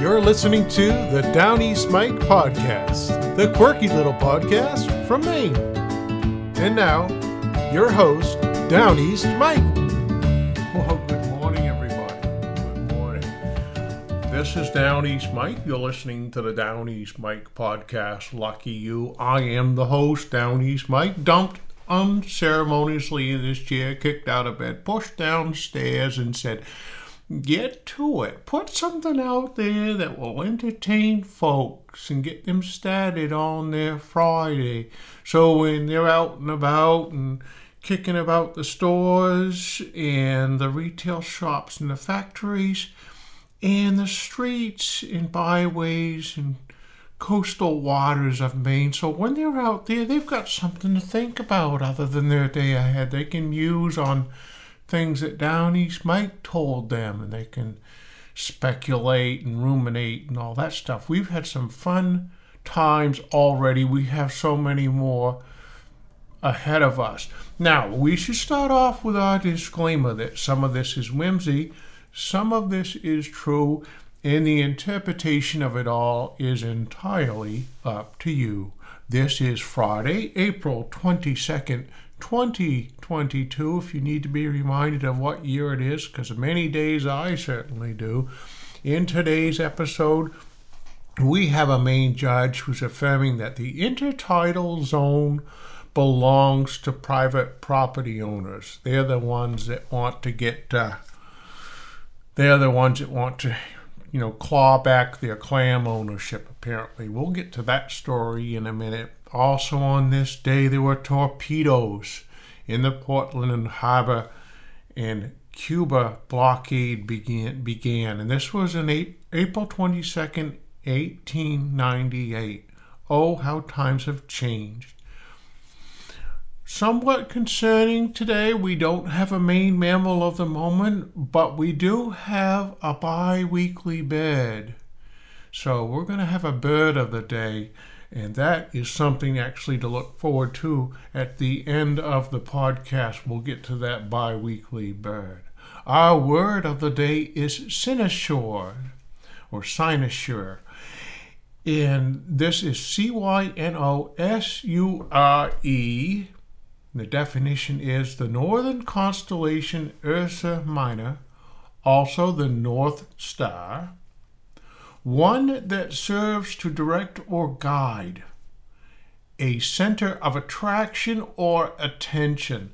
You're listening to the Down East Mike podcast, the quirky little podcast from Maine. And now, your host, Down East Mike. Well, good morning, everybody. Good morning. This is Down East Mike. You're listening to the Down East Mike podcast. Lucky you. I am the host, Down East Mike, dumped unceremoniously in his chair, kicked out of bed, pushed downstairs, and said, Get to it. Put something out there that will entertain folks and get them started on their Friday. So when they're out and about and kicking about the stores and the retail shops and the factories and the streets and byways and coastal waters of Maine. So when they're out there, they've got something to think about other than their day ahead. They can muse on things that Down East Mike told them, and they can speculate and ruminate and all that stuff. We've had some fun times already. We have so many more ahead of us. Now, we should start off with our disclaimer that some of this is whimsy, some of this is true, and the interpretation of it all is entirely up to you. This is Friday, April 22nd, 2022. If you need to be reminded of what year it is, because many days I certainly do. In today's episode, we have a Maine judge who's affirming that the intertidal zone belongs to private property owners. They're the ones that want to get, uh, they're the ones that want to, you know, claw back their clam ownership, apparently. We'll get to that story in a minute. Also, on this day, there were torpedoes in the Portland Harbor, and Cuba blockade began. began and this was in April 22nd, 1898. Oh, how times have changed. Somewhat concerning today, we don't have a Maine mammal of the moment, but we do have a bi weekly bird. So we're going to have a bird of the day. And that is something actually to look forward to at the end of the podcast. We'll get to that bi weekly bird. Our word of the day is cynosure or cynosure. And this is C Y N O S U R E. The definition is the northern constellation Ursa Minor, also the North Star one that serves to direct or guide, a center of attraction or attention.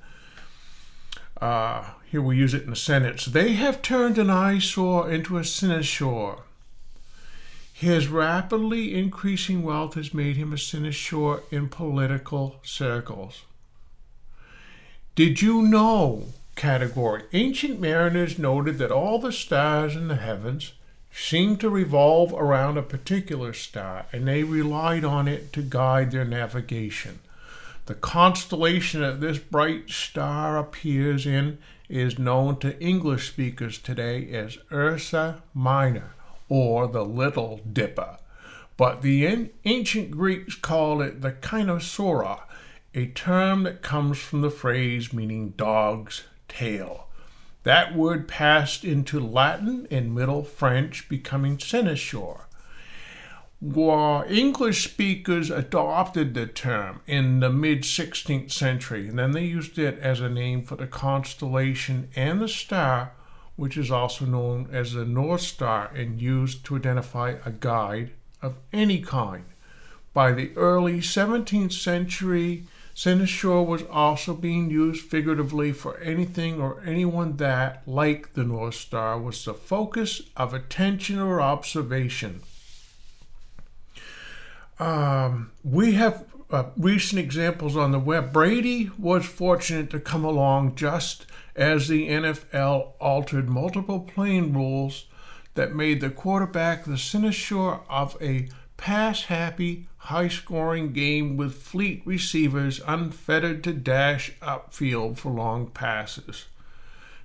Uh, here we use it in a sentence. They have turned an eyesore into a cynosure. His rapidly increasing wealth has made him a cynosure in political circles. Did you know? Category Ancient mariners noted that all the stars in the heavens seemed to revolve around a particular star, and they relied on it to guide their navigation. The constellation that this bright star appears in is known to English speakers today as Ursa Minor or the Little Dipper, but the ancient Greeks called it the Kynosura, a term that comes from the phrase meaning dog's tail. That word passed into Latin and Middle French, becoming cynosure. While English speakers adopted the term in the mid 16th century, and then they used it as a name for the constellation and the star, which is also known as the North Star and used to identify a guide of any kind. By the early 17th century, Cynosure was also being used figuratively for anything or anyone that, like the North Star, was the focus of attention or observation. Um, we have uh, recent examples on the web. Brady was fortunate to come along just as the NFL altered multiple playing rules that made the quarterback the cynosure of a pass happy, high scoring game with fleet receivers unfettered to dash upfield for long passes.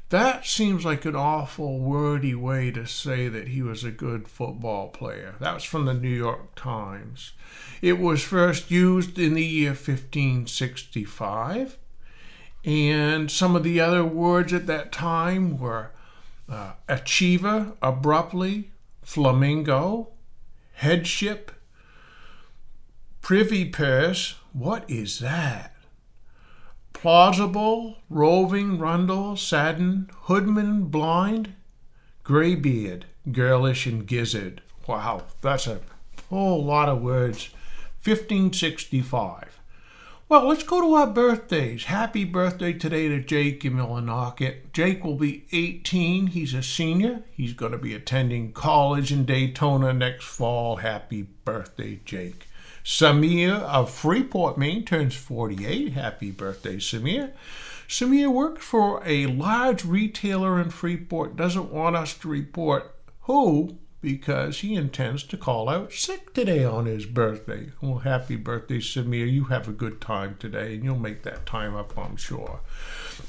That seems like an awful wordy way to say that he was a good football player. That was from the New York Times. It was first used in the year 1565, and some of the other words at that time were uh, achiever, abruptly, flamingo, headship, privy purse. What is that? Plausible, roving, rundle, sadden, hoodman, blind, graybeard, girlish, and gizzard. Wow, that's a whole lot of words. 1565. Well, let's go to our birthdays. Happy birthday today to Jake in Millinocket. Jake will be 18. He's a senior. He's going to be attending college in Daytona next fall. Happy birthday, Jake. Samir of Freeport, Maine turns 48. Happy birthday, Samir. Samir works for a large retailer in Freeport, doesn't want us to report who, because he intends to call out sick today on his birthday. Well, happy birthday, Samir. You have a good time today, and you'll make that time up, I'm sure.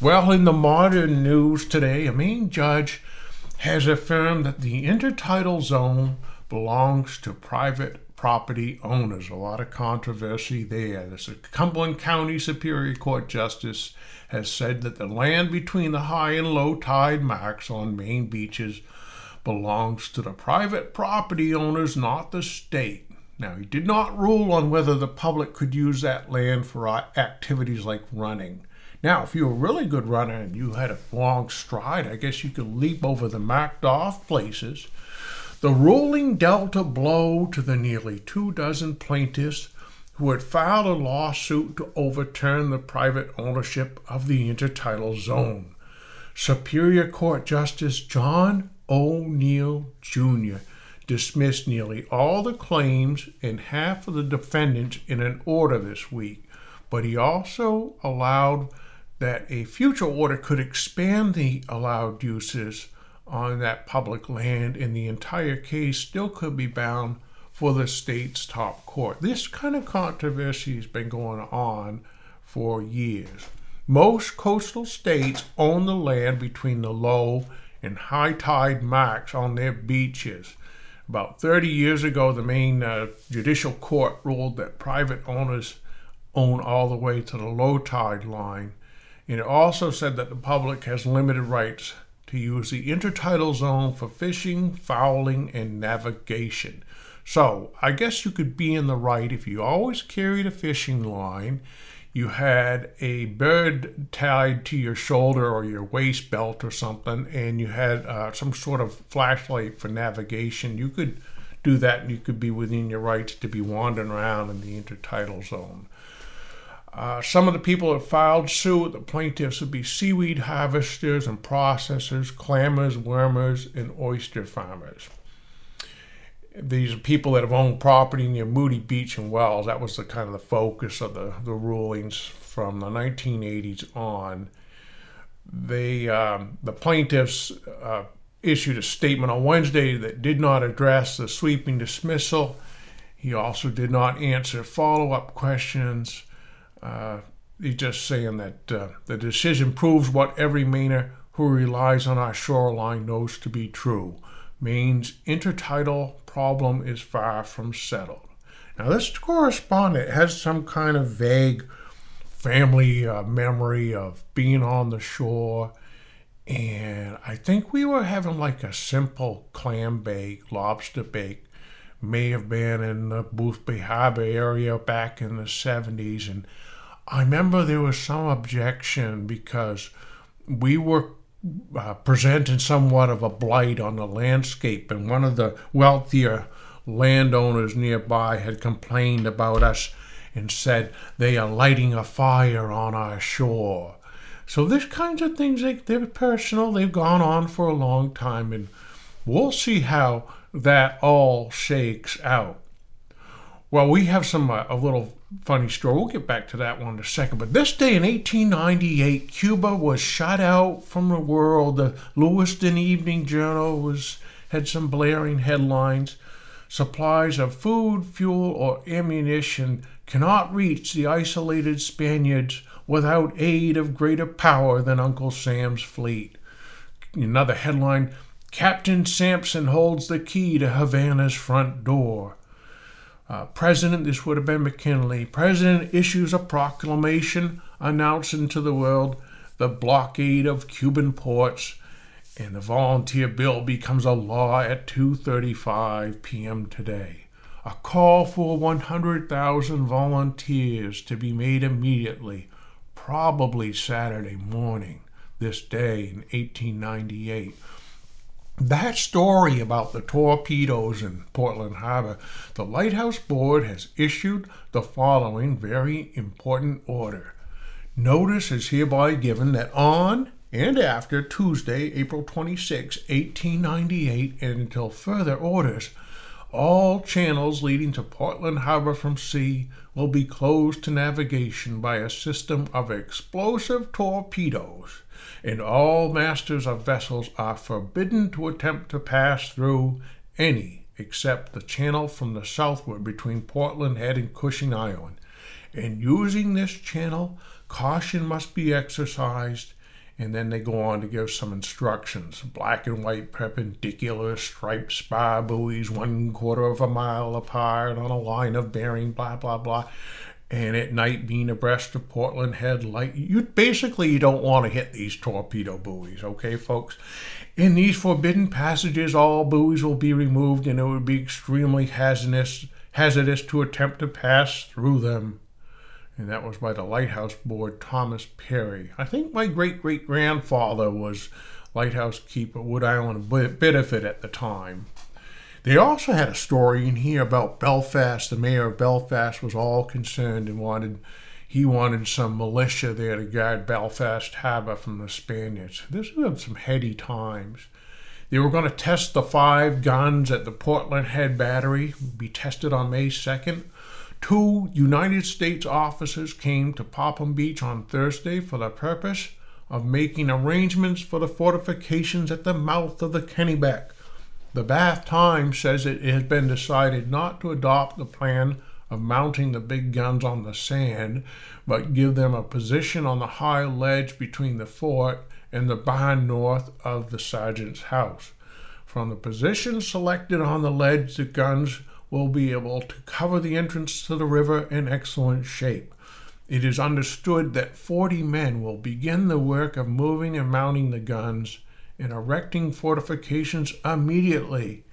Well, in the modern news today, a Maine judge has affirmed that the intertidal zone belongs to private property owners. A lot of controversy there. The Cumberland County Superior Court Justice has said that the land between the high and low tide marks on Maine beaches belongs to the private property owners, not the state. Now, he did not rule on whether the public could use that land for activities like running. Now, if you're a really good runner and you had a long stride, I guess you could leap over the marked off places. The ruling dealt a blow to the nearly two dozen plaintiffs who had filed a lawsuit to overturn the private ownership of the intertidal zone. Superior Court Justice John O'Neill Jr. dismissed nearly all the claims and half of the defendants in an order this week, but he also allowed that a future order could expand the allowed uses on that public land, and the entire case still could be bound for the state's top court. This kind of controversy has been going on for years. Most coastal states own the land between the low and high tide marks on their beaches. About 30 years ago, the Maine uh, Judicial Court ruled that private owners own all the way to the low tide line. And it also said that the public has limited rights to use the intertidal zone for fishing, fowling, and navigation. So I guess you could be in the right if you always carried a fishing line you had a bird tied to your shoulder or your waist belt or something, and you had uh, some sort of flashlight for navigation, you could do that and you could be within your rights to be wandering around in the intertidal zone. Uh, some of the people that filed suit, the plaintiffs would be seaweed harvesters and processors, clammers, wormers, and oyster farmers these are people that have owned property near Moody Beach and Wells. That was the kind of the focus of the, the rulings from the 1980s on. They um, the plaintiffs uh, issued a statement on Wednesday that did not address the sweeping dismissal. He also did not answer follow-up questions. Uh, he's just saying that uh, the decision proves what every Mainer who relies on our shoreline knows to be true. Maine's intertidal problem is far from settled. Now, this correspondent has some kind of vague family uh, memory of being on the shore, and I think we were having like a simple clam bake, lobster bake. May have been in the Boothbay Harbor area back in the 70s, and I remember there was some objection because we were uh, presenting somewhat of a blight on the landscape, and one of the wealthier landowners nearby had complained about us and said they are lighting a fire on our shore. So these kinds of things, they, they're personal. They've gone on for a long time, and we'll see how that all shakes out. Well, we have some uh, a little funny story. We'll get back to that one in a second. But this day in 1898, Cuba was shut out from the world. The Lewiston Evening Journal was had some blaring headlines. Supplies of food, fuel, or ammunition cannot reach the isolated Spaniards without aid of greater power than Uncle Sam's fleet. Another headline Captain Sampson holds the key to Havana's front door. Uh, president, this would have been McKinley, President issues a proclamation announcing to the world the blockade of Cuban ports and the volunteer bill becomes a law at 2:35 p.m. today. A call for 100,000 volunteers to be made immediately, probably Saturday morning, this day in 1898. That story about the torpedoes in Portland Harbor, the Lighthouse Board has issued the following very important order. Notice is hereby given that on and after Tuesday, April 26, 1898, and until further orders, all channels leading to Portland Harbor from sea will be closed to navigation by a system of explosive torpedoes, and all masters of vessels are forbidden to attempt to pass through any except the channel from the southward between Portland Head and Cushing Island. In using this channel, caution must be exercised and then they go on to give some instructions black and white perpendicular striped spar buoys one quarter of a mile apart on a line of bearing blah blah blah and at night being abreast of portland head light you basically you don't want to hit these torpedo buoys okay folks in these forbidden passages all buoys will be removed and it would be extremely hazardous hazardous to attempt to pass through them and that was by the lighthouse board Thomas Perry. I think my great great grandfather was lighthouse keeper Wood Island Biddeford at the time. They also had a story in here about Belfast. The mayor of Belfast was all concerned and wanted he wanted some militia there to guard Belfast Harbor from the Spaniards. This was some heady times. They were going to test the five guns at the Portland Head Battery, be tested on May 2nd. Two United States officers came to Popham Beach on Thursday for the purpose of making arrangements for the fortifications at the mouth of the Kennebec. The Bath Times says it has been decided not to adopt the plan of mounting the big guns on the sand, but give them a position on the high ledge between the fort and the barn north of the sergeant's house. From the position selected on the ledge, the guns will be able to cover the entrance to the river in excellent shape. It is understood that 40 men will begin the work of moving and mounting the guns and erecting fortifications immediately.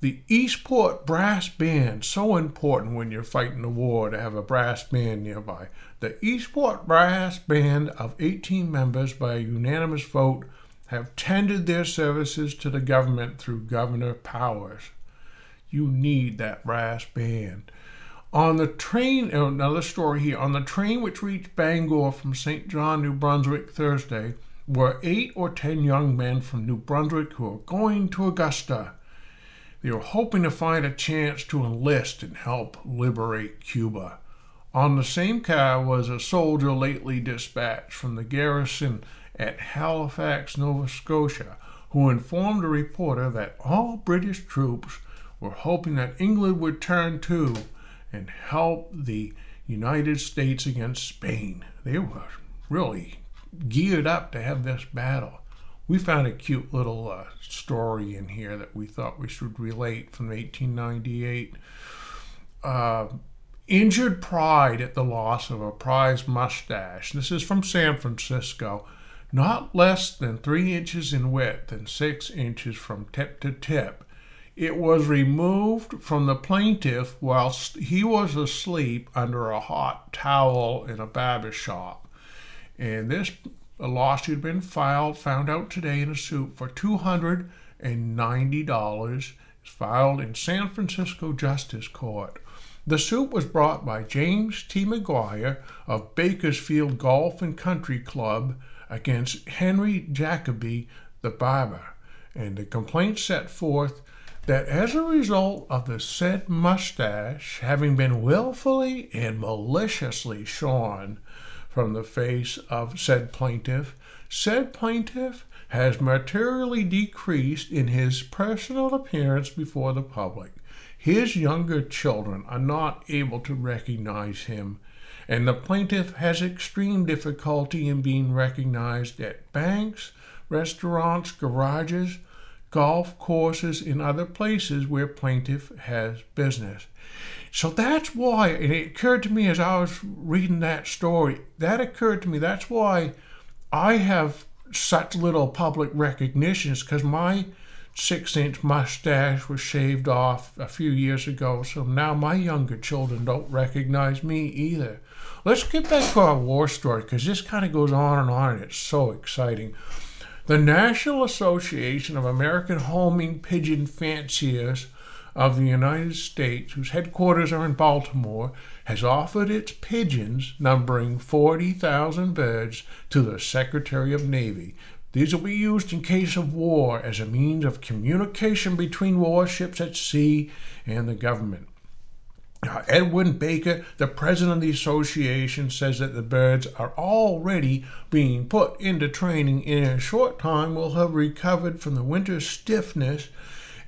The Eastport Brass Band, so important when you're fighting a war to have a brass band nearby. The Eastport Brass Band of 18 members by a unanimous vote have tendered their services to the government through Governor Powers. You need that brass band. On the train, oh, another story here. On the train which reached Bangor from St. John, New Brunswick, Thursday, were eight or ten young men from New Brunswick who were going to Augusta. They were hoping to find a chance to enlist and help liberate Cuba. On the same car was a soldier lately dispatched from the garrison at Halifax, Nova Scotia, who informed a reporter that all British troops were hoping that England would turn to and help the United States against Spain. They were really geared up to have this battle. We found a cute little uh, story in here that we thought we should relate from 1898. Uh, injured pride at the loss of a prized mustache. This is from San Francisco. Not less than three inches in width and six inches from tip to tip it was removed from the plaintiff whilst he was asleep under a hot towel in a barber shop. And this lawsuit had been filed, found out today in a suit for $290. It's filed in San Francisco Justice Court. The suit was brought by James T. McGuire of Bakersfield Golf and Country Club against Henry Jacoby, the barber. And the complaint set forth that as a result of the said mustache having been wilfully and maliciously shorn from the face of said plaintiff, said plaintiff has materially decreased in his personal appearance before the public. His younger children are not able to recognize him, and the plaintiff has extreme difficulty in being recognized at banks, restaurants, garages, golf courses, and other places where plaintiff has business. So that's why, and it occurred to me as I was reading that story, that occurred to me, that's why I have such little public recognition because my six inch mustache was shaved off a few years ago, so now my younger children don't recognize me either. Let's get back to our war story because this kind of goes on and on and it's so exciting. The National Association of American Homing Pigeon Fanciers of the United States, whose headquarters are in Baltimore, has offered its pigeons, numbering 40,000 birds, to the Secretary of Navy. These will be used in case of war as a means of communication between warships at sea and the government. Uh, Edwin Baker, the president of the association, says that the birds are already being put into training and in a short time will have recovered from the winter stiffness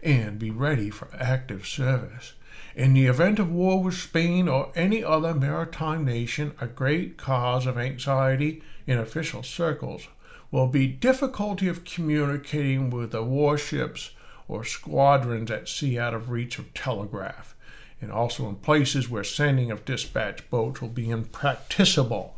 and be ready for active service. In the event of war with Spain or any other maritime nation, a great cause of anxiety in official circles will be difficulty of communicating with the warships or squadrons at sea out of reach of telegraph and also in places where sending of dispatch boats will be impracticable.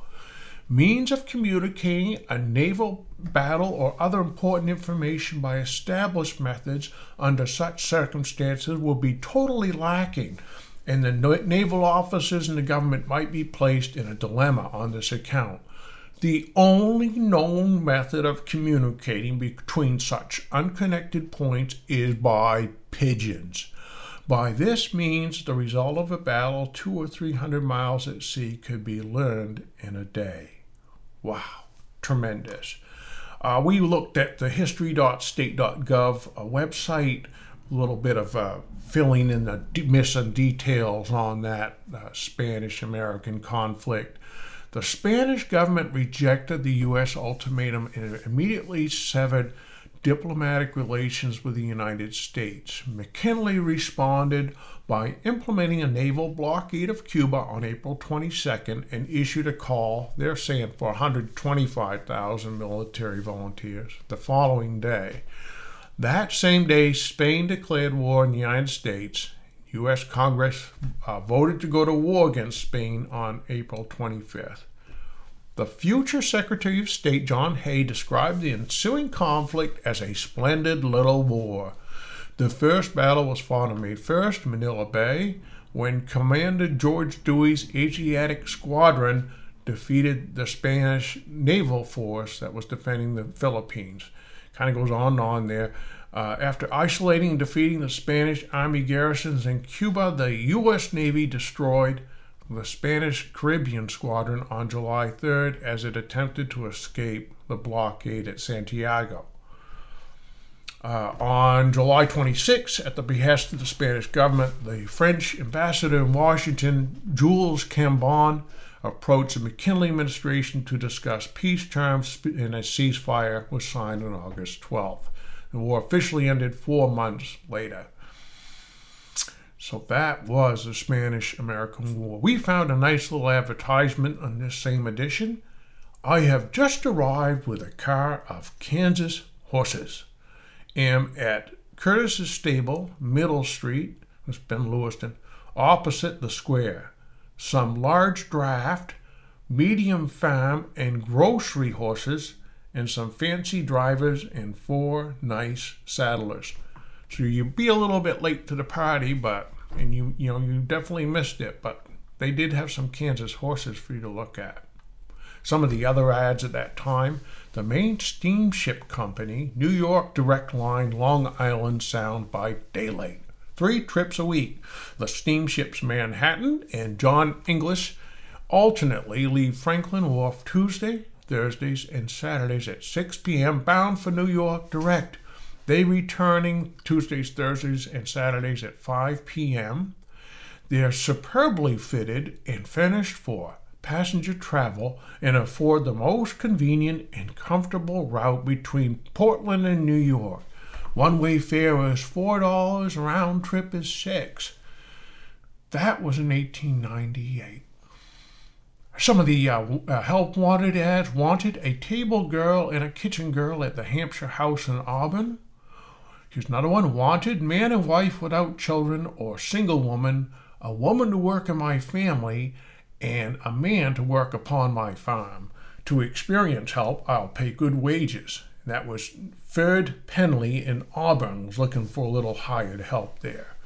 Means of communicating a naval battle or other important information by established methods under such circumstances will be totally lacking, and the naval officers in the government might be placed in a dilemma on this account. The only known method of communicating between such unconnected points is by pigeons. By this means, the result of a battle two or three hundred miles at sea could be learned in a day. Wow, tremendous. Uh, we looked at the history.state.gov uh, website, a little bit of uh, filling in the de- missing details on that uh, Spanish American conflict. The Spanish government rejected the U.S. ultimatum and immediately severed diplomatic relations with the United States. McKinley responded by implementing a naval blockade of Cuba on April 22nd and issued a call, they're saying, for 125,000 military volunteers the following day. That same day, Spain declared war on the United States. U.S. Congress uh, voted to go to war against Spain on April 25th. The future Secretary of State John Hay described the ensuing conflict as a splendid little war. The first battle was fought on May 1st, Manila Bay, when Commander George Dewey's Asiatic Squadron defeated the Spanish naval force that was defending the Philippines. Kind of goes on and on there. Uh, after isolating and defeating the Spanish army garrisons in Cuba, the U.S. Navy destroyed the Spanish Caribbean Squadron on July 3rd as it attempted to escape the blockade at Santiago. Uh, on July 26, at the behest of the Spanish government, the French ambassador in Washington, Jules Cambon, approached the McKinley administration to discuss peace terms, and a ceasefire was signed on August 12th. The war officially ended four months later. So that was the Spanish American War. We found a nice little advertisement on this same edition. I have just arrived with a car of Kansas horses. Am at Curtis's Stable, Middle Street, that's Ben Lewiston, opposite the square. Some large draft, medium farm, and grocery horses, and some fancy drivers and four nice saddlers. So you'd be a little bit late to the party, but and you you know you definitely missed it, but they did have some Kansas horses for you to look at. Some of the other ads at that time, the Maine steamship company, New York Direct Line, Long Island Sound by Daylight. Three trips a week. The steamships Manhattan and John English alternately leave Franklin Wharf Tuesday, Thursdays, and Saturdays at 6 p.m. bound for New York Direct. They returning Tuesdays, Thursdays, and Saturdays at 5 p.m. They are superbly fitted and finished for passenger travel and afford the most convenient and comfortable route between Portland and New York. One way fare is $4, round trip is 6 That was in 1898. Some of the uh, uh, help wanted ads wanted a table girl and a kitchen girl at the Hampshire House in Auburn. Here's another one wanted man and wife without children or single woman, a woman to work in my family, and a man to work upon my farm. To experience help, I'll pay good wages. That was Ferd Penley in Auburn was looking for a little hired help there.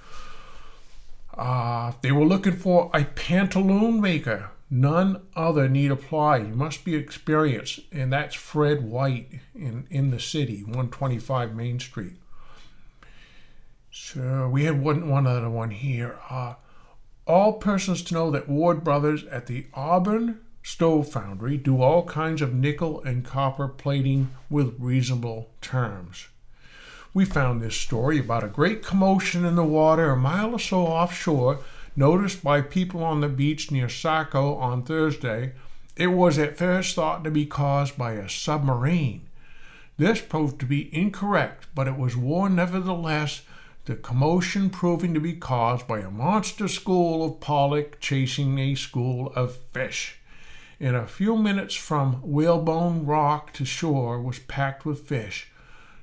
Uh, they were looking for a pantaloon maker. None other need apply. You must be experienced, and that's Fred White in, in the city, 125 Main Street. So we had one, one other one here. Uh, all persons to know that Ward Brothers at the Auburn Stove Foundry do all kinds of nickel and copper plating with reasonable terms. We found this story about a great commotion in the water a mile or so offshore, noticed by people on the beach near Saco on Thursday. It was at first thought to be caused by a submarine. This proved to be incorrect, but it was warned nevertheless the commotion proving to be caused by a monster school of pollock chasing a school of fish. In a few minutes from Whalebone Rock to shore was packed with fish.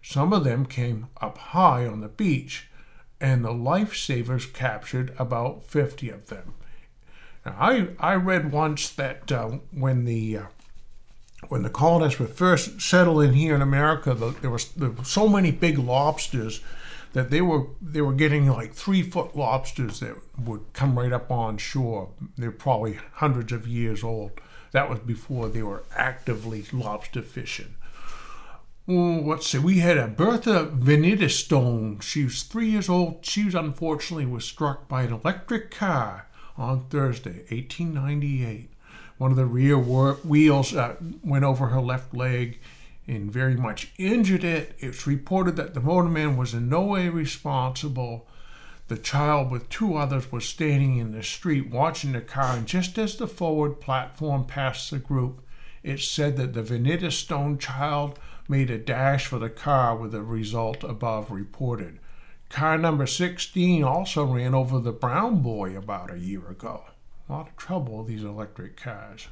Some of them came up high on the beach, and the lifesavers captured about 50 of them. Now, I, I read once that uh, when the uh, when the colonists were first settled in here in America, the, there, was, there were so many big lobsters that they were they were getting like three foot lobsters that would come right up on shore. They're probably hundreds of years old. That was before they were actively lobster fishing. Well, let's see. We had a Bertha Stone. She was three years old. She was unfortunately was struck by an electric car on Thursday, 1898. One of the rear wheels uh, went over her left leg and very much injured it. It's reported that the motorman was in no way responsible. The child, with two others, was standing in the street watching the car, and just as the forward platform passed the group, it said that the Veneta Stone child made a dash for the car with the result above reported. Car number 16 also ran over the brown boy about a year ago. A lot of trouble, these electric cars.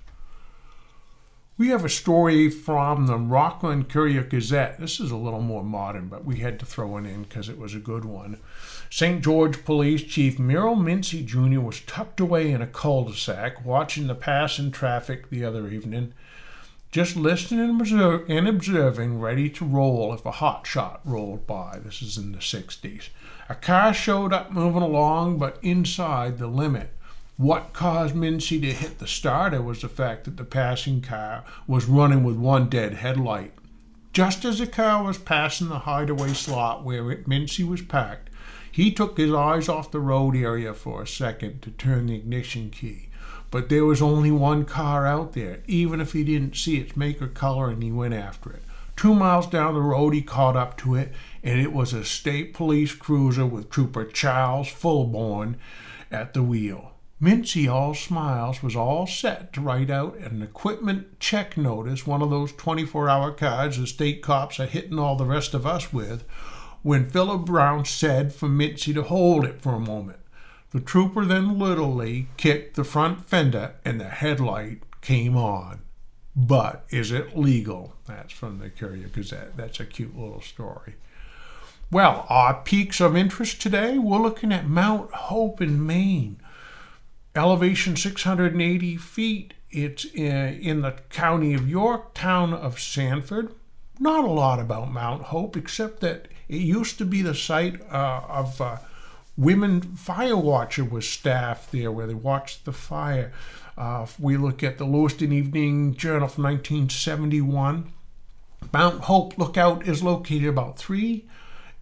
We have a story from the Rockland Courier Gazette. This is a little more modern, but we had to throw it in because it was a good one. St. George Police Chief Merrill Mincy Jr. was tucked away in a cul de sac watching the passing traffic the other evening, just listening and, observing, ready to roll if a hot shot rolled by. This is in the 60s. A car showed up moving along, but inside the limit. What caused Mincy to hit the starter was the fact that the passing car was running with one dead headlight. Just as the car was passing the hideaway slot where Mincy was parked, he took his eyes off the road area for a second to turn the ignition key. But there was only one car out there, even if he didn't see its make or color, and he went after it. Two miles down the road, he caught up to it, and it was a state police cruiser with Trooper Charles Fulborn at the wheel. Mincy, all smiles, was all set to write out an equipment check notice, one of those 24 hour cards the state cops are hitting all the rest of us with, when Philip Brown said for Mincy to hold it for a moment. The trooper then literally kicked the front fender and the headlight came on. But is it legal? That's from the Courier Gazette. That's a cute little story. Well, our peaks of interest today, we're looking at Mount Hope in Maine elevation 680 feet. It's in, the county of York, town of Sanford. Not a lot about Mount Hope, except that it used to be the site uh, of uh, women fire watcher was staffed there where they watched the fire. Uh, we look at the Lewiston Evening Journal from 1971. Mount Hope Lookout is located about three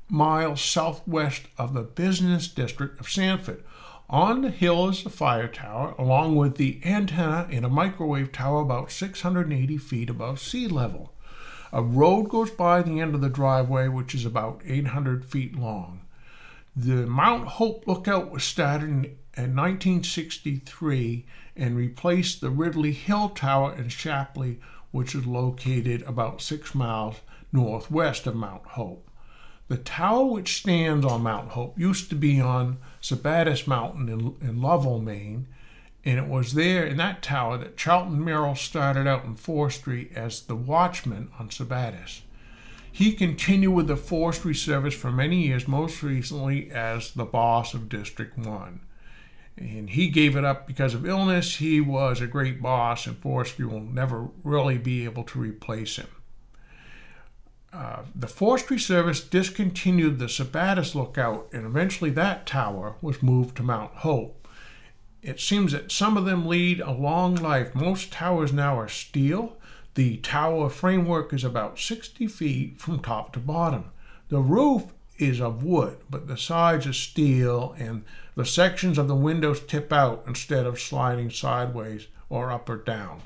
miles southwest of the business district of Sanford. On the hill is the fire tower, along with the antenna and a microwave tower about 680 feet above sea level. A road goes by the end of the driveway, which is about 800 feet long. The Mount Hope Lookout was started in, in 1963 and replaced the Ridley Hill Tower in Shapleigh, which is located about six miles northwest of Mount Hope. The tower which stands on Mount Hope used to be on Sabattus Mountain in, in Lovell, Maine, and it was there in that tower that Charlton Merrill started out in forestry as the watchman on Sabattus. He continued with the forestry service for many years, most recently as the boss of District 1. and he gave it up because of illness. He was a great boss, and forestry will never really be able to replace him. Uh, the Forestry Service discontinued the Sabattus Lookout, and eventually that tower was moved to Mount Hope. It seems that some of them lead a long life. Most towers now are steel. The tower framework is about 60 feet from top to bottom. The roof is of wood, but the sides are steel, and the sections of the windows tip out instead of sliding sideways or up or down.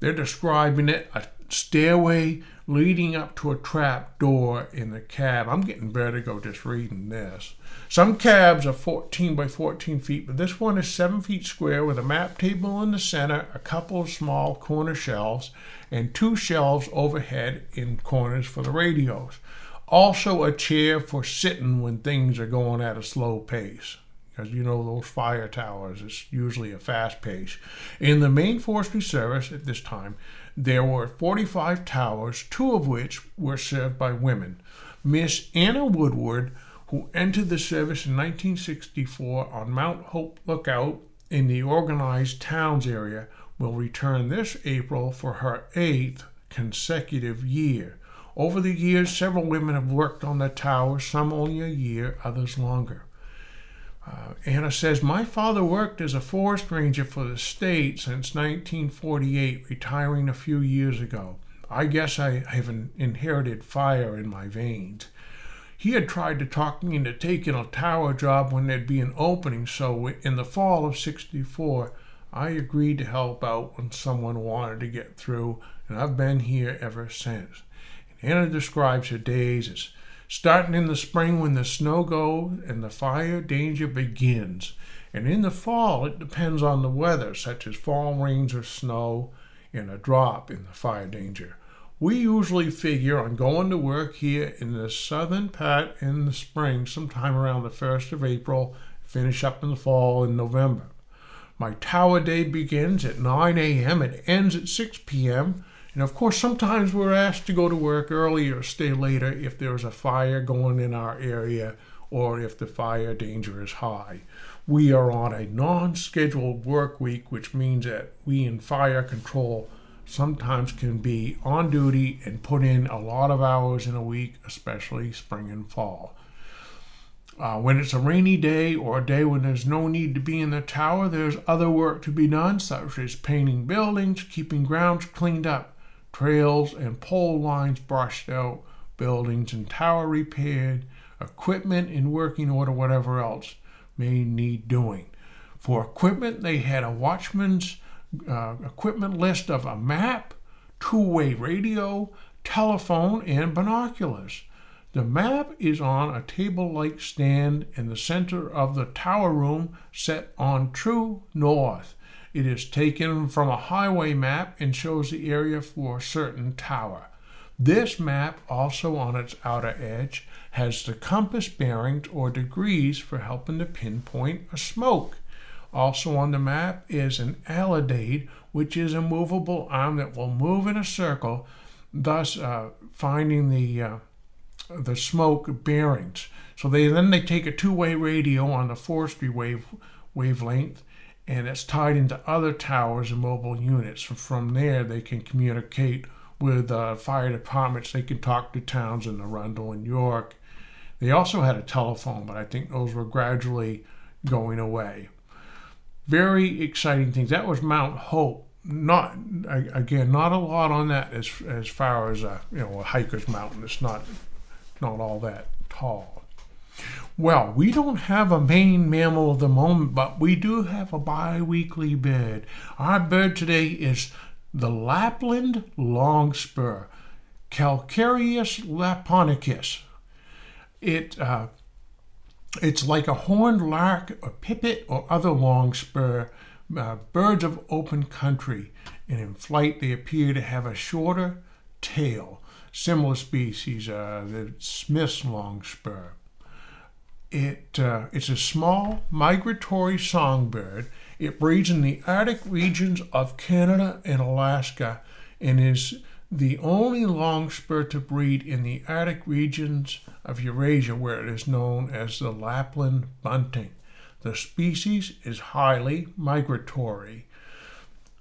They're describing it a stairway leading up to a trap door in the cab. I'm getting vertigo just reading this. Some cabs are 14 by 14 feet, but this one is 7 feet square with a map table in the center, a couple of small corner shelves, and two shelves overhead in corners for the radios. Also, a chair for sitting when things are going at a slow pace because you know those fire towers it's usually a fast pace in the Maine forestry service at this time there were 45 towers, two of which were served by women. Miss Anna Woodward, who entered the service in 1964 on Mount Hope Lookout in the organized towns area, will return this April for her eighth consecutive year. Over the years, several women have worked on the tower, some only a year, others longer. Uh, Anna says, My father worked as a forest ranger for the state since 1948, retiring a few years ago. I guess I have an inherited fire in my veins. He had tried to talk me into taking a tower job when there'd be an opening, so in the fall of 64, I agreed to help out when someone wanted to get through, and I've been here ever since. And Anna describes her days as starting in the spring when the snow goes and the fire danger begins. And in the fall, it depends on the weather, such as fall rains or snow, and a drop in the fire danger. We usually figure on going to work here in the southern part in the spring, sometime around the 1st of April, finish up in the fall in November. My tower day begins at 9 a.m. and ends at 6 p.m. And of course, sometimes we're asked to go to work early or stay later if there's a fire going in our area or if the fire danger is high. We are on a non scheduled work week, which means that we in fire control sometimes can be on duty and put in a lot of hours in a week, especially spring and fall. Uh, when it's a rainy day or a day when there's no need to be in the tower, there's other work to be done, such as painting buildings, keeping grounds cleaned up, trails and pole lines brushed out, buildings and tower repaired, equipment in working order, whatever else may need doing. For equipment, they had a watchman's uh, equipment list of a map, two way radio, telephone, and binoculars. The map is on a table like stand in the center of the tower room set on true north. It is taken from a highway map and shows the area for a certain tower. This map, also on its outer edge, has the compass bearings or degrees for helping to pinpoint a smoke. Also on the map is an alidade, which is a movable arm that will move in a circle, thus uh, finding the uh, the smoke bearings. So they then they take a two-way radio on the forestry wave wavelength and it's tied into other towers and mobile units. From there, they can communicate with uh, fire departments. They can talk to towns in Arundel and York. They also had a telephone, but I think those were gradually going away. Very exciting things. That was Mount Hope. Not again, not a lot on that as as far as a you know a hiker's mountain. It's not not all that tall. Well, we don't have a Maine mammal of the moment, but we do have a bi-weekly bird. Our bird today is the Lapland longspur, Calcarius lapponicus. It uh, it's like a horned lark, a pipit, or other longspur, uh, birds of open country, and in flight they appear to have a shorter tail. Similar species, uh, the Smith's longspur. It, uh, it's a small migratory songbird. It breeds in the Arctic regions of Canada and Alaska and is the only longspur to breed in the Arctic regions of Eurasia, where it is known as the Lapland bunting. The species is highly migratory.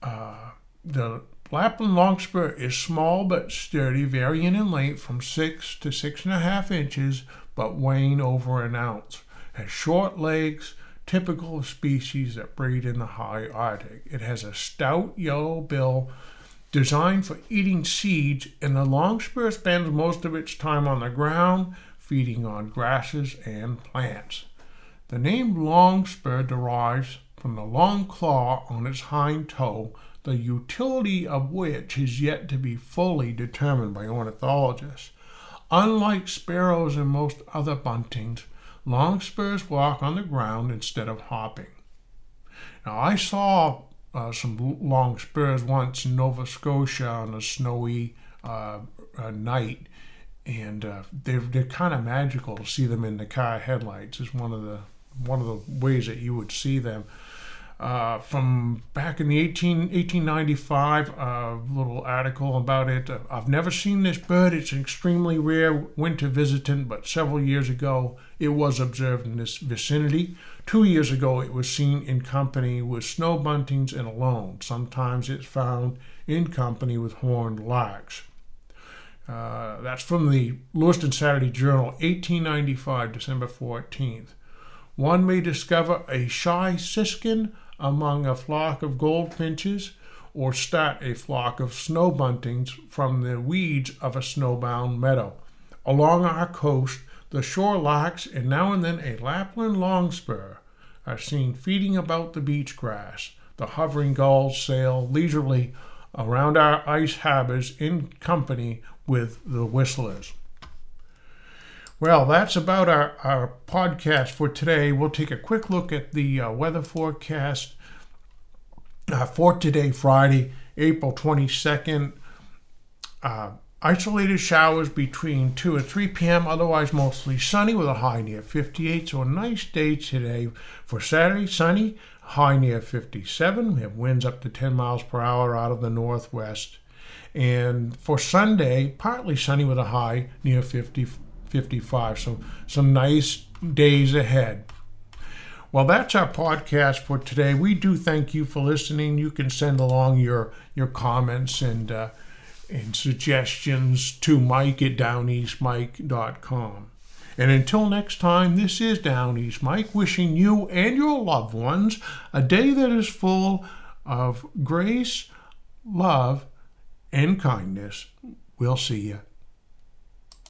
Uh, the Lapland longspur is small but sturdy, varying in length from six to six and a half inches, but weighing over an ounce. Has short legs, typical of species that breed in the high Arctic. It has a stout yellow bill designed for eating seeds, and the longspur spends most of its time on the ground, feeding on grasses and plants. The name longspur derives from the long claw on its hind toe the utility of which is yet to be fully determined by ornithologists. Unlike sparrows and most other buntings, longspurs walk on the ground instead of hopping. Now, I saw uh, some longspurs once in Nova Scotia on a snowy uh, uh, night, and uh, they're, they're kind of magical to see them in the car headlights. Is one of the one of the ways that you would see them uh, from back in the 18, 1895, a little article about it. I've never seen this bird. It's an extremely rare winter visitant, but several years ago it was observed in this vicinity. Two years ago it was seen in company with snow buntings and alone. Sometimes it's found in company with horned larks. Uh, that's from the Lewiston Saturday Journal, 1895, December 14th. One may discover a shy siskin among a flock of goldfinches or start a flock of snow buntings from the weeds of a snowbound meadow. Along our coast, the shore larks and now and then a Lapland longspur are seen feeding about the beach grass. The hovering gulls sail leisurely around our ice harbors in company with the whistlers. Well, that's about our, our podcast for today. We'll take a quick look at the uh, weather forecast uh, for today, Friday, April 22nd. Uh, isolated showers between 2 and 3 p.m., otherwise mostly sunny with a high near 58. So, a nice day today. For Saturday, sunny, high near 57. We have winds up to 10 miles per hour out of the northwest. And for Sunday, partly sunny with a high near 50. 55. So, some nice days ahead. Well, that's our podcast for today. We do thank you for listening. You can send along your your comments and uh, and suggestions to Mike at downeastmike.com. And until next time, this is Down East Mike wishing you and your loved ones a day that is full of grace, love, and kindness. We'll see you